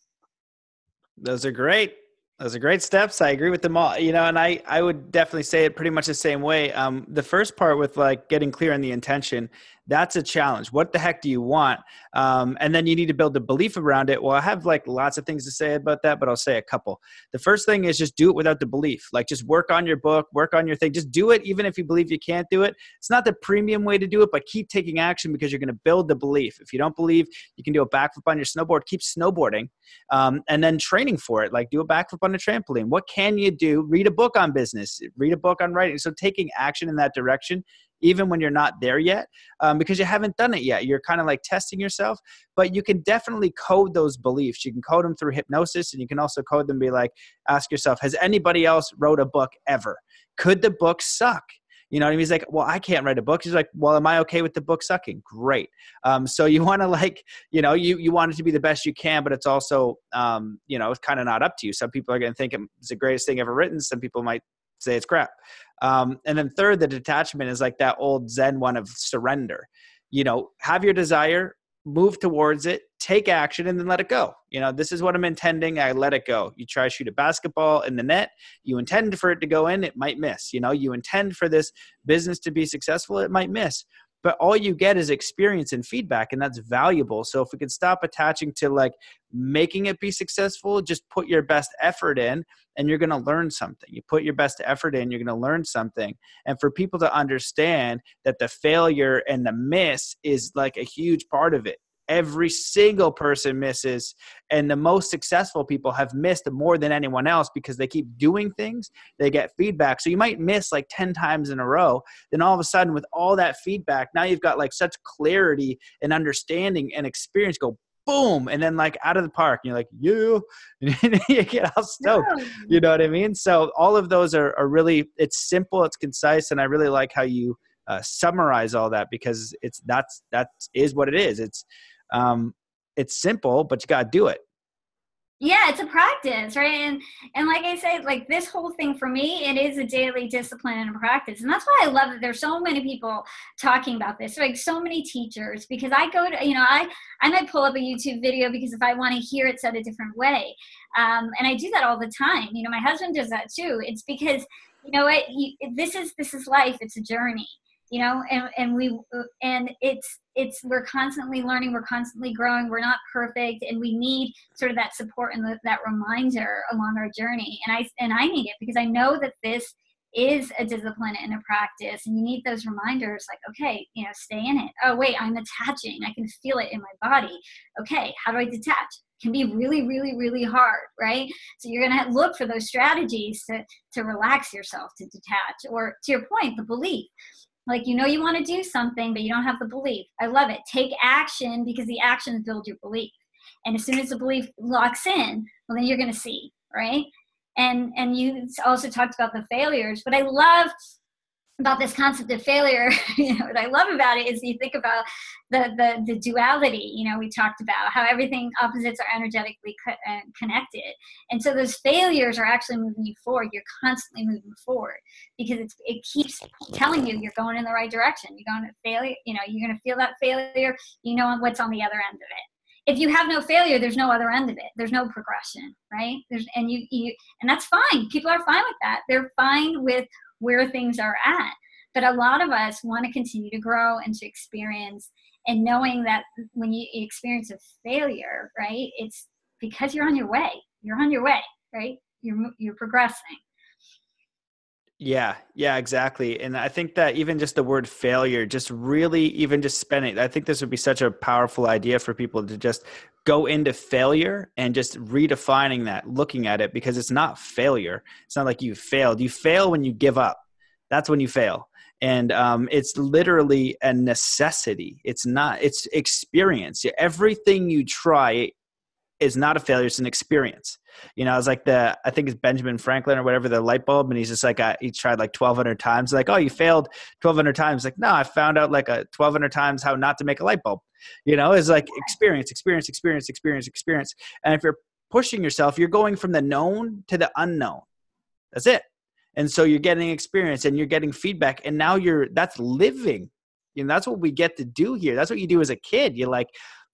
Speaker 2: Those are great. Those are great steps. I agree with them all. You know, and I I would definitely say it pretty much the same way. Um, the first part with like getting clear on the intention that's a challenge. What the heck do you want? Um, and then you need to build a belief around it. Well i have like lots of things to say about that but i'll say a couple. The first thing is just do it without the belief. Like just work on your book work on your thing. Just do it even if you believe you can't do it. It's not the premium way to do it but keep taking action because you're going to build the belief. If you don't believe you can do a backflip on your snowboard. Keep snowboarding um, and then training for it. Like do a backflip on a trampoline. What can you do? Read a book on business. Read a book on writing. So taking action in that direction even when you're not there yet um, because you haven't done it yet you're kind of like testing yourself but you can definitely code those beliefs you can code them through hypnosis and you can also code them be like ask yourself has anybody else wrote a book ever could the book suck you know what I mean? He's like, well, I can't write a book. He's like, well, am I okay with the book sucking? Great. Um, so you want to like, you know, you, you want it to be the best you can, but it's also, um, you know, it's kind of not up to you. Some people are going to think it's the greatest thing ever written. Some people might say it's crap. Um, and then third, the detachment is like that old Zen one of surrender. You know, have your desire, move towards it, take action, and then let it go. You know, this is what I'm intending. I let it go. You try to shoot a basketball in the net. You intend for it to go in, it might miss. You know, you intend for this business to be successful, it might miss but all you get is experience and feedback and that's valuable. So if we could stop attaching to like making it be successful just put your best effort in and you're going to learn something. You put your best effort in you're going to learn something. And for people to understand that the failure and the miss is like a huge part of it every single person misses and the most successful people have missed more than anyone else because they keep doing things they get feedback. So you might miss like 10 times in a row then all of a sudden with all that feedback now you've got like such clarity and understanding and experience go boom and then like out of the park and you're like you you get all stoked yeah. you know what i mean? So all of those are, are really it's simple it's concise and i really like how you uh, summarize all that because it's that's that is what it is. It's um, it's simple, but you got to do it.
Speaker 3: Yeah, it's a practice, right? And and like I said, like this whole thing for me, it is a daily discipline and practice, and that's why I love that there's so many people talking about this, like so many teachers. Because I go to, you know, I I might pull up a YouTube video because if I want to hear it said a different way, um, and I do that all the time. You know, my husband does that too. It's because you know what, you, this is this is life. It's a journey, you know and, and we and it's it's we're constantly learning we're constantly growing we're not perfect and we need sort of that support and the, that reminder along our journey. And i and i need it because i know that this is a discipline and a practice and you need those reminders like okay you know stay in it. Oh wait i'm attaching. I can feel it in my body. Okay how do i detach? Can be really really really hard right? So you're going to look for those strategies to to relax yourself to detach. Or to your point the belief like you know you want to do something but you don't have the belief. I love it. Take action because the actions build your belief. And as soon as the belief locks in well then you're going to see right? And and you also talked about the failures but i love about this concept of failure, you know, what I love about it is you think about the, the, the duality, you know, we talked about how everything opposites are energetically co- uh, connected. And so those failures are actually moving you forward. You're constantly moving forward because it's, it keeps telling you you're going in the right direction. You're going to failure, you know, you're going to feel that failure. You know what's on the other end of it if you have no failure there's no other end of it there's no progression right there's and you you and that's fine people are fine with that they're fine with where things are at. But a lot of us want to continue to grow and to experience, and knowing that when you experience a failure, right, it's because you're on your way. You're on your way, right? You're you're progressing.
Speaker 2: Yeah, yeah, exactly. And I think that even just the word failure, just really even just spending, I think this would be such a powerful idea for people to just go into failure and just redefining that, looking at it because it's not failure. It's not like you failed. You fail when you give up. That's when you fail. And um, it's literally a necessity. It's not, it's experience. Everything you try is not a failure, it's an experience. You know, it's like the I think it's Benjamin Franklin or whatever the light bulb, and he's just like uh, he tried like twelve hundred times. Like, oh, you failed twelve hundred times. Like, no, I found out like a twelve hundred times how not to make a light bulb. You know, it's like experience, experience, experience, experience, experience. And if you're pushing yourself, you're going from the known to the unknown. That's it. And so you're getting experience and you're getting feedback, and now you're that's living. You know, that's what we get to do here. That's what you do as a kid. You're like,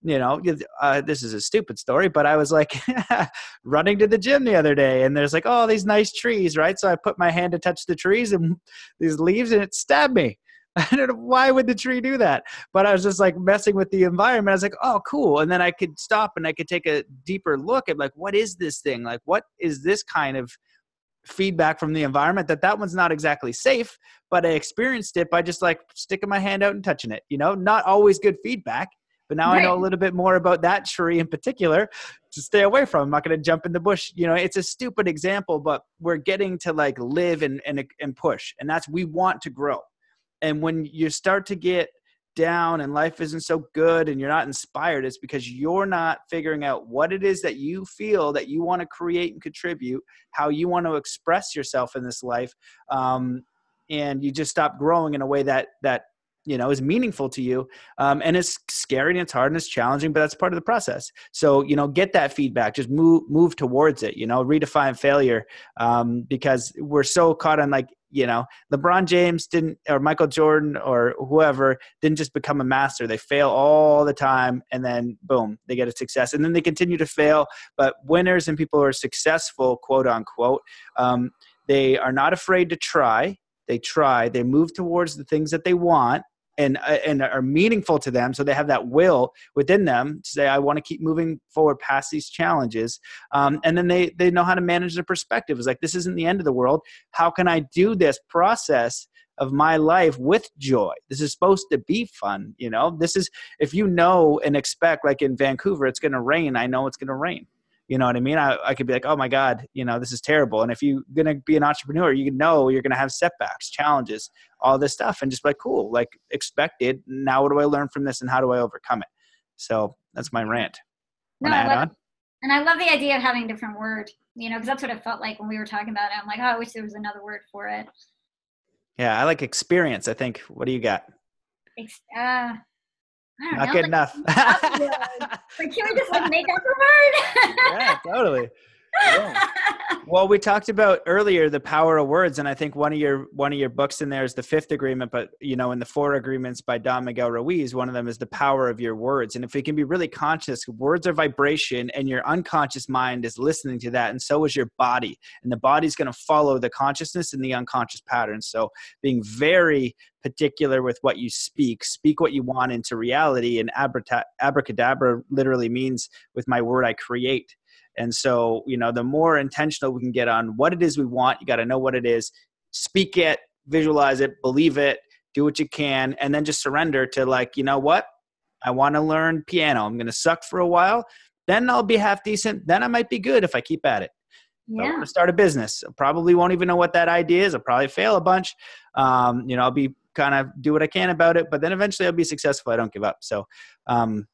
Speaker 2: you know, uh, this is a stupid story, but I was like running to the gym the other day, and there's like, oh, these nice trees, right? So I put my hand to touch the trees and these leaves, and it stabbed me. I don't know why would the tree do that, but I was just like messing with the environment. I was like, oh, cool, and then I could stop and I could take a deeper look at like, what is this thing? Like, what is this kind of feedback from the environment that that one's not exactly safe but i experienced it by just like sticking my hand out and touching it you know not always good feedback but now right. I know a little bit more about that tree in particular to stay away from. I'm not going to jump in the bush. You know, it's a stupid example, but we're getting to like live and, and, and push. And that's, we want to grow. And when you start to get down and life isn't so good and you're not inspired, it's because you're not figuring out what it is that you feel that you want to create and contribute, how you want to express yourself in this life. Um, and you just stop growing in a way that that you know is meaningful to you um, and it's scary and it's hard and it's challenging but that's part of the process. So you know get that feedback just move move towards it you know redefine failure um, because we're so caught on like you know lebron james didn't or michael jordan or whoever didn't just become a master. They fail all the time and then boom they get a success and then they continue to fail. But winners and people who are successful quote unquote um, they are not afraid to try. They try. They move towards the things that they want and uh, and are meaningful to them so they have that will within them to say i want to keep moving forward past these challenges. Um, and then they they know how to manage their perspective. It's like this isn't the end of the world. How can i do this process of my life with joy? This is supposed to be fun you know? This is if you know and expect like in vancouver it's going to rain i know it's going to rain you know what I mean? I, I could be like, oh my God, you know, this is terrible. And if you're going to be an entrepreneur, you know you're going to have setbacks, challenges, all this stuff, and just like, cool, like expected. Now, what do I learn from this and how do I overcome it? So that's my rant.
Speaker 3: No, I love, and I love the idea of having a different word, you know, because that's what it felt like when we were talking about it. I'm like, oh, I wish there was another word for it.
Speaker 2: Yeah, I like experience. I think. What do you got?
Speaker 3: Uh,
Speaker 2: not know, good like, enough.
Speaker 3: like, can we just like make up a word?
Speaker 2: yeah, totally. Well, we talked about earlier the power of words, and I think one of your one of your books in there is the fifth agreement. But you know, in the four agreements by Don Miguel Ruiz, one of them is the power of your words. And if we can be really conscious, words are vibration, and your unconscious mind is listening to that, and so is your body, and the body's going to follow the consciousness and the unconscious patterns. So, being very particular with what you speak. Speak what you want into reality. And abracadabra literally means with my word, I create. And so, you know, the more intentional we can get on what it is we want, you got to know what it is, speak it, visualize it, believe it, do what you can, and then just surrender to like, you know what? I want to learn piano. I'm going to suck for a while. Then I'll be half decent. Then I might be good if I keep at it. Yeah. I want to start a business. I probably won't even know what that idea is. I'll probably fail a bunch. Um, you know, I'll be kind of do what I can about it, but then eventually I'll be successful. I don't give up. So, um,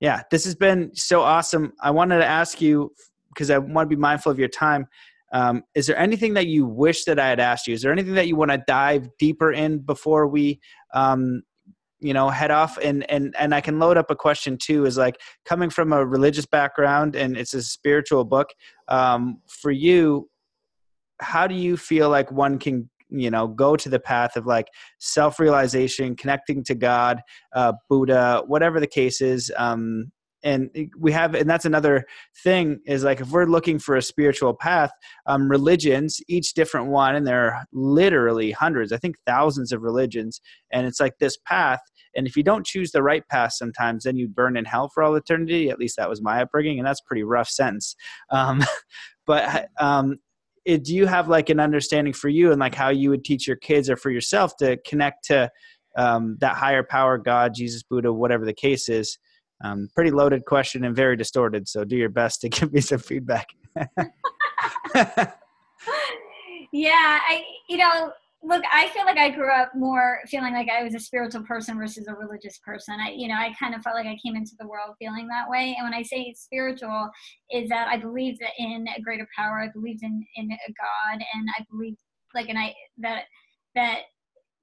Speaker 2: yeah, this has been so awesome. I wanted to ask you because I want to be mindful of your time. Um, is there anything that you wish that I had asked you? Is there anything that you want to dive deeper in before we, um, you know, head off? And and and I can load up a question too. Is like coming from a religious background and it's a spiritual book. Um, for you, how do you feel like one can you know go to the path of like self-realization connecting to god uh, buddha whatever the case is um, and we have and that's another thing is like if we're looking for a spiritual path um, religions each different one and there are literally hundreds i think thousands of religions and it's like this path and if you don't choose the right path sometimes then you burn in hell for all eternity at least that was my upbringing and that's pretty rough sentence. Um, but um, it, do you have like an understanding for you and like how you would teach your kids or for yourself to connect to um, that higher power god jesus buddha whatever the case is um, pretty loaded question and very distorted. So do your best to give me some feedback.
Speaker 3: yeah, I you know look i feel like i grew up more feeling like i was a spiritual person versus a religious person i you know i kind of felt like i came into the world feeling that way and when i say spiritual is that i believe that in a greater power i believed in in a god and i believe like and i that that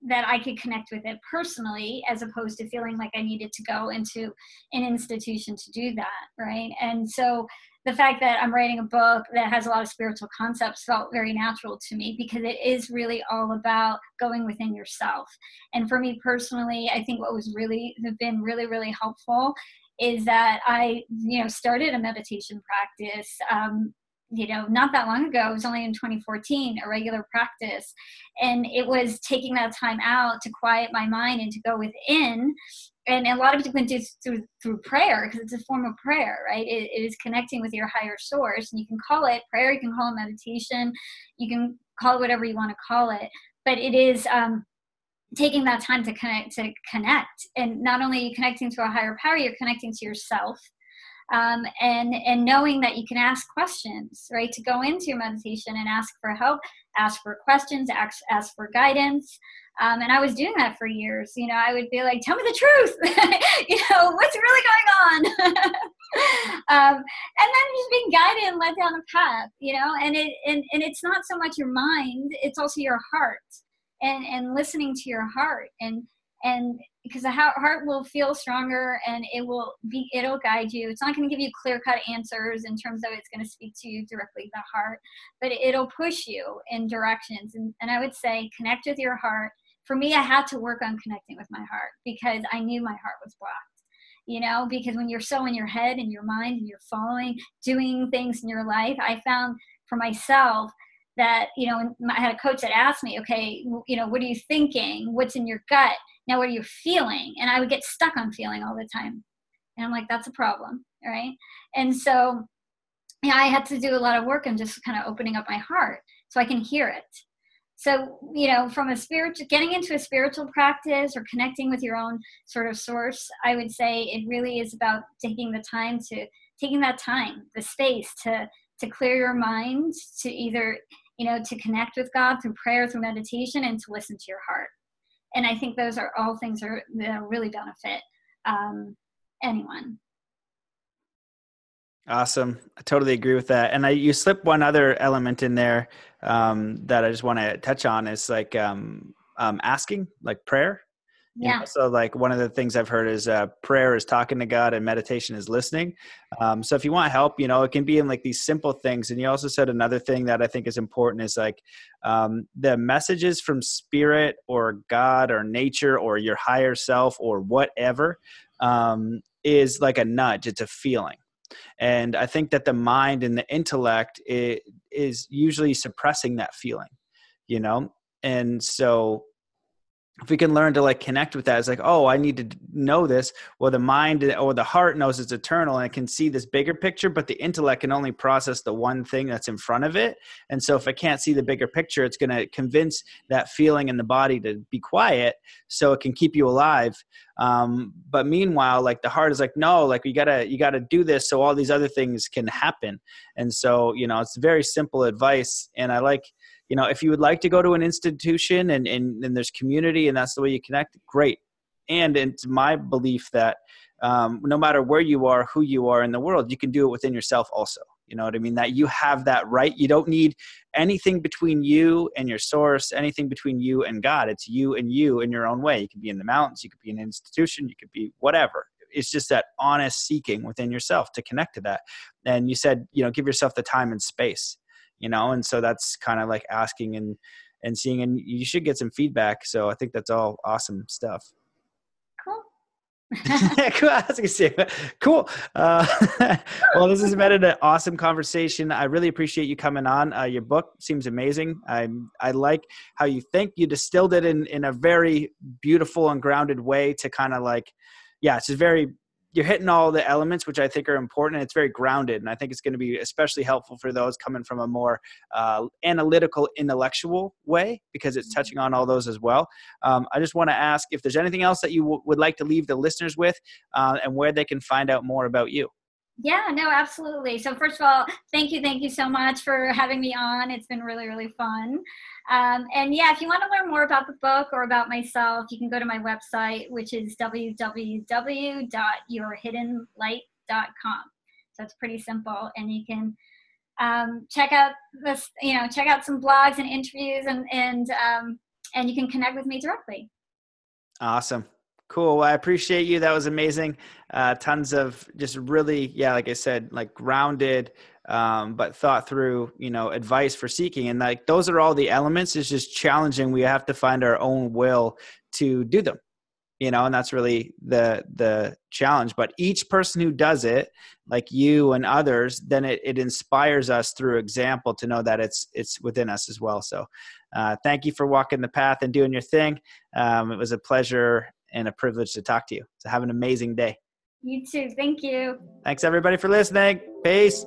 Speaker 3: that I could connect with it personally as opposed to feeling like I needed to go into an institution to do that, right? And so the fact that I'm writing a book that has a lot of spiritual concepts felt very natural to me because it is really all about going within yourself. And for me personally, I think what was really been really really helpful is that I you know started a meditation practice um, you know, not that long ago, it was only in 2014, a regular practice. And it was taking that time out to quiet my mind and to go within. And a lot of people can do through, through prayer because it's a form of prayer, right? It, it is connecting with your higher source. And you can call it prayer, you can call it meditation, you can call it whatever you want to call it. But it is um, taking that time to connect to connect and not only are you connecting to a higher power you're connecting to yourself um, and and knowing that you can ask questions right? To go into your meditation and ask for help ask for questions ask, ask for guidance. Um, and i was doing that for years. You know i would be like tell me the truth. You know what's really going on? Um, and then just being guided and led down a path you know? And it and, and it's not so much your mind it's also your heart and and listening to your heart and and because the heart will feel stronger and it will be it'll guide you. It's not going to give you clear cut answers in terms of it's going to speak to you directly the heart but it'll push you in directions. And, and i would say connect with your heart. For me i had to work on connecting with my heart because i knew my heart was blocked you know because when you're so in your head and your mind and you're following doing things in your life i found for myself that you know i had a coach that asked me okay you know what are you thinking? What's in your gut now what are you feeling? And i would get stuck on feeling all the time. And i'm like that's a problem right? And so yeah i had to do a lot of work and just kind of opening up my heart so i can hear it. So you know from a spiritual getting into a spiritual practice or connecting with your own sort of source i would say it really is about taking the time to taking that time the space to to clear your mind to either you know to connect with god through prayer through meditation and to listen to your heart and i think those are all things are, that really benefit um, anyone.
Speaker 2: Awesome. I totally agree with that. And I, you slip one other element in there um, that i just want to touch on is like um, um asking like prayer
Speaker 3: yeah.
Speaker 2: know, so like one of the things I've heard is uh, prayer is talking to God and meditation is listening. Um, so if you want help, you know, it can be in like these simple things. And you also said another thing that I think is important is like um, the messages from spirit or God or nature or your higher self or whatever um, is like a nudge. It's a feeling. And I think that the mind and the intellect is usually suppressing that feeling, you know? And so if we can learn to like connect with that it's like oh i need to know this. Well the mind or the heart knows it's eternal and it can see this bigger picture but the intellect can only process the one thing that's in front of it. And so if it can't see the bigger picture it's going to convince that feeling in the body to be quiet so it can keep you alive. Um, but meanwhile like the heart is like no like you gotta you gotta do this so all these other things can happen. And so you know it's very simple advice and i like you know if you would like to go to an institution and, and, and there's community and that's the way you connect great and it's my belief that um, no matter where you are who you are in the world you can do it within yourself also You know what I mean? That you have that right. You don't need anything between you and your source, anything between you and God. It's you and you in your own way. You could be in the mountains, you could be in an institution, you could be whatever. It's just that honest seeking within yourself to connect to that. And you said, you know, give yourself the time and space, you know, and so that's kind of like asking and and seeing and you should get some feedback. So I think that's all awesome stuff.
Speaker 3: Cool.
Speaker 2: cool. I was gonna say, cool. Uh, well, this has been an awesome conversation. I really appreciate you coming on. Uh, your book seems amazing. I I like how you think. You distilled it in in a very beautiful and grounded way to kind of like, yeah, it's just very you're hitting all the elements which i think are important it's very grounded and i think it's going to be especially helpful for those coming from a more uh, analytical intellectual way because it's touching on all those as well um, i just want to ask if there's anything else that you w- would like to leave the listeners with uh, and where they can find out more about you
Speaker 3: yeah, no, absolutely. So, first of all, thank you, thank you so much for having me on. It's been really, really fun. Um, and yeah, if you want to learn more about the book or about myself, you can go to my website, which is www.yourhiddenlight.com. So it's pretty simple, and you can um, check out this, you know, check out some blogs and interviews, and and um, and you can connect with me directly.
Speaker 2: Awesome. Cool. Well, I appreciate you. That was amazing. Uh, tons of just really, yeah, like I said, like grounded, um, but thought through, you know, advice for seeking. And like those are all the elements. It's just challenging. We have to find our own will to do them, you know, and that's really the the challenge. But each person who does it, like you and others, then it, it inspires us through example to know that it's it's within us as well. So uh, thank you for walking the path and doing your thing. Um, it was a pleasure and a privilege to talk to you. So have an amazing day.
Speaker 3: You too. Thank you.
Speaker 2: Thanks everybody for listening. Peace.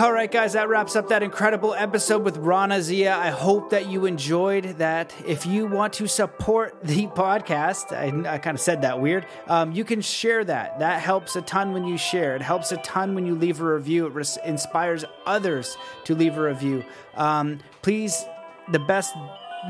Speaker 2: All right, guys, that wraps up that incredible episode with Raana Zia. I hope that you enjoyed that. If you want to support the podcast, I, I kind of said that weird, um, you can share that. That helps a ton when you share. It helps a ton when you leave a review. It res- inspires others to leave a review. Um, please, the best,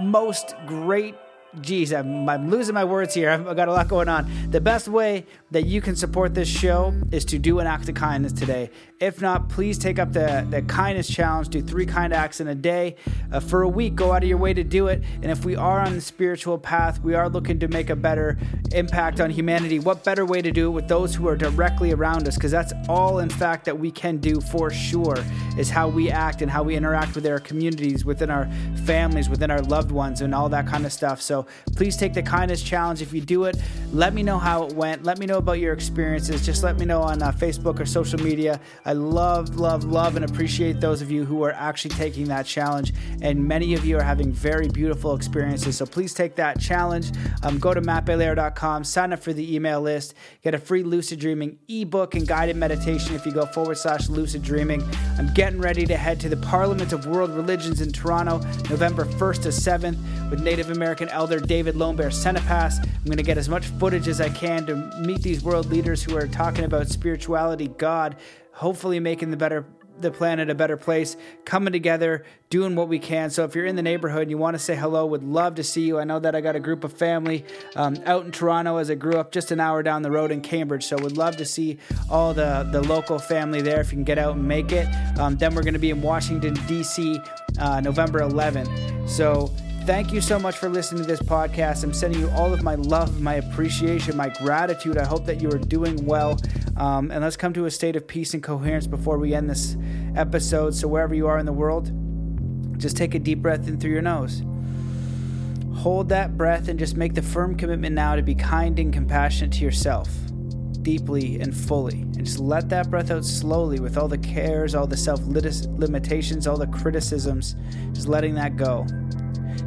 Speaker 2: most great geez, I'm, I'm, losing my words here. I've got a lot going on. The best way that you can support this show is to do an act of kindness today. If not, please take up the, the kindness challenge. Do three kind acts in a day. Uh, for a week, go out of your way to do it. And if we are on the spiritual path, we are looking to make a better impact on humanity, what better way to do it with those who are directly around us? Because that's all, in fact, that we can do for sure is how we act and how we interact with our communities, within our families, within our loved ones, and all that kind of stuff. So please take the kindness challenge. If you do it, let me know how it went. Let me know about your experiences. Just let me know on uh, Facebook or social media. I love, love, love, and appreciate those of you who are actually taking that challenge. And many of you are having very beautiful experiences. So please take that challenge. Um, go to mattbelair.com, sign up for the email list, get a free lucid dreaming ebook and guided meditation if you go forward slash lucid dreaming. I'm getting ready to head to the Parliament of World Religions in Toronto, November 1st to 7th, with Native American elder David Lone Bear Senepass. I'm going to get as much footage as I can to meet these world leaders who are talking about spirituality, God, hopefully making the better the planet a better place, coming together, doing what we can. So if you're in the neighborhood and you want to say hello, would love to see you. I know that I got a group of family um, out in Toronto as I grew up just an hour down the road in Cambridge. So would love to see all the, the local family there if you can get out and make it. Um, then we're going to be in Washington, D.C. Uh, November 11th. So thank you so much for listening to this podcast. I'm sending you all of my love, my appreciation, my gratitude. I hope that you are doing well. Um, and let's come to a state of peace and coherence before we end this episode. So, wherever you are in the world, just take a deep breath in through your nose. Hold that breath and just make the firm commitment now to be kind and compassionate to yourself, deeply and fully. And just let that breath out slowly with all the cares, all the self limitations, all the criticisms, just letting that go.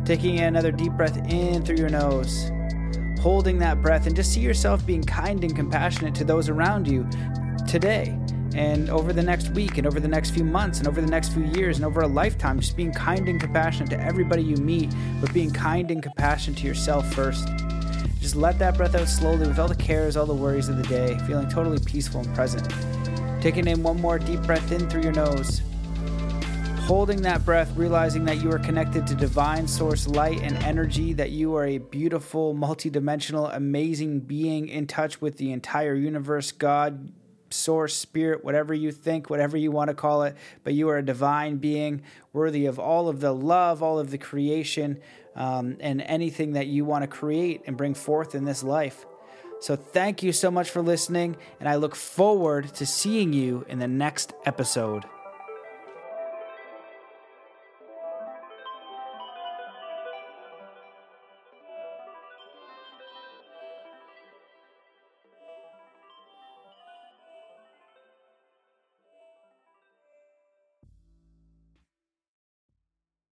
Speaker 2: Taking another deep breath in through your nose, holding that breath, and just see yourself being kind and compassionate to those around you today and over the next week and over the next few months and over the next few years and over a lifetime. Just being kind and compassionate to everybody you meet, but being kind and compassionate to yourself first. Just let that breath out slowly with all the cares, all the worries of the day, feeling totally peaceful and present. Taking in one more deep breath in through your nose holding that breath, realizing that you are connected to divine source light and energy, that you are a beautiful, multidimensional, amazing being in touch with the entire universe, God, source, spirit, whatever you think, whatever you want to call it, but you are a divine being worthy of all of the love, all of the creation, um, and anything that you want to create and bring forth in this life. So, thank you so much for listening, and I look forward to seeing you in the next episode.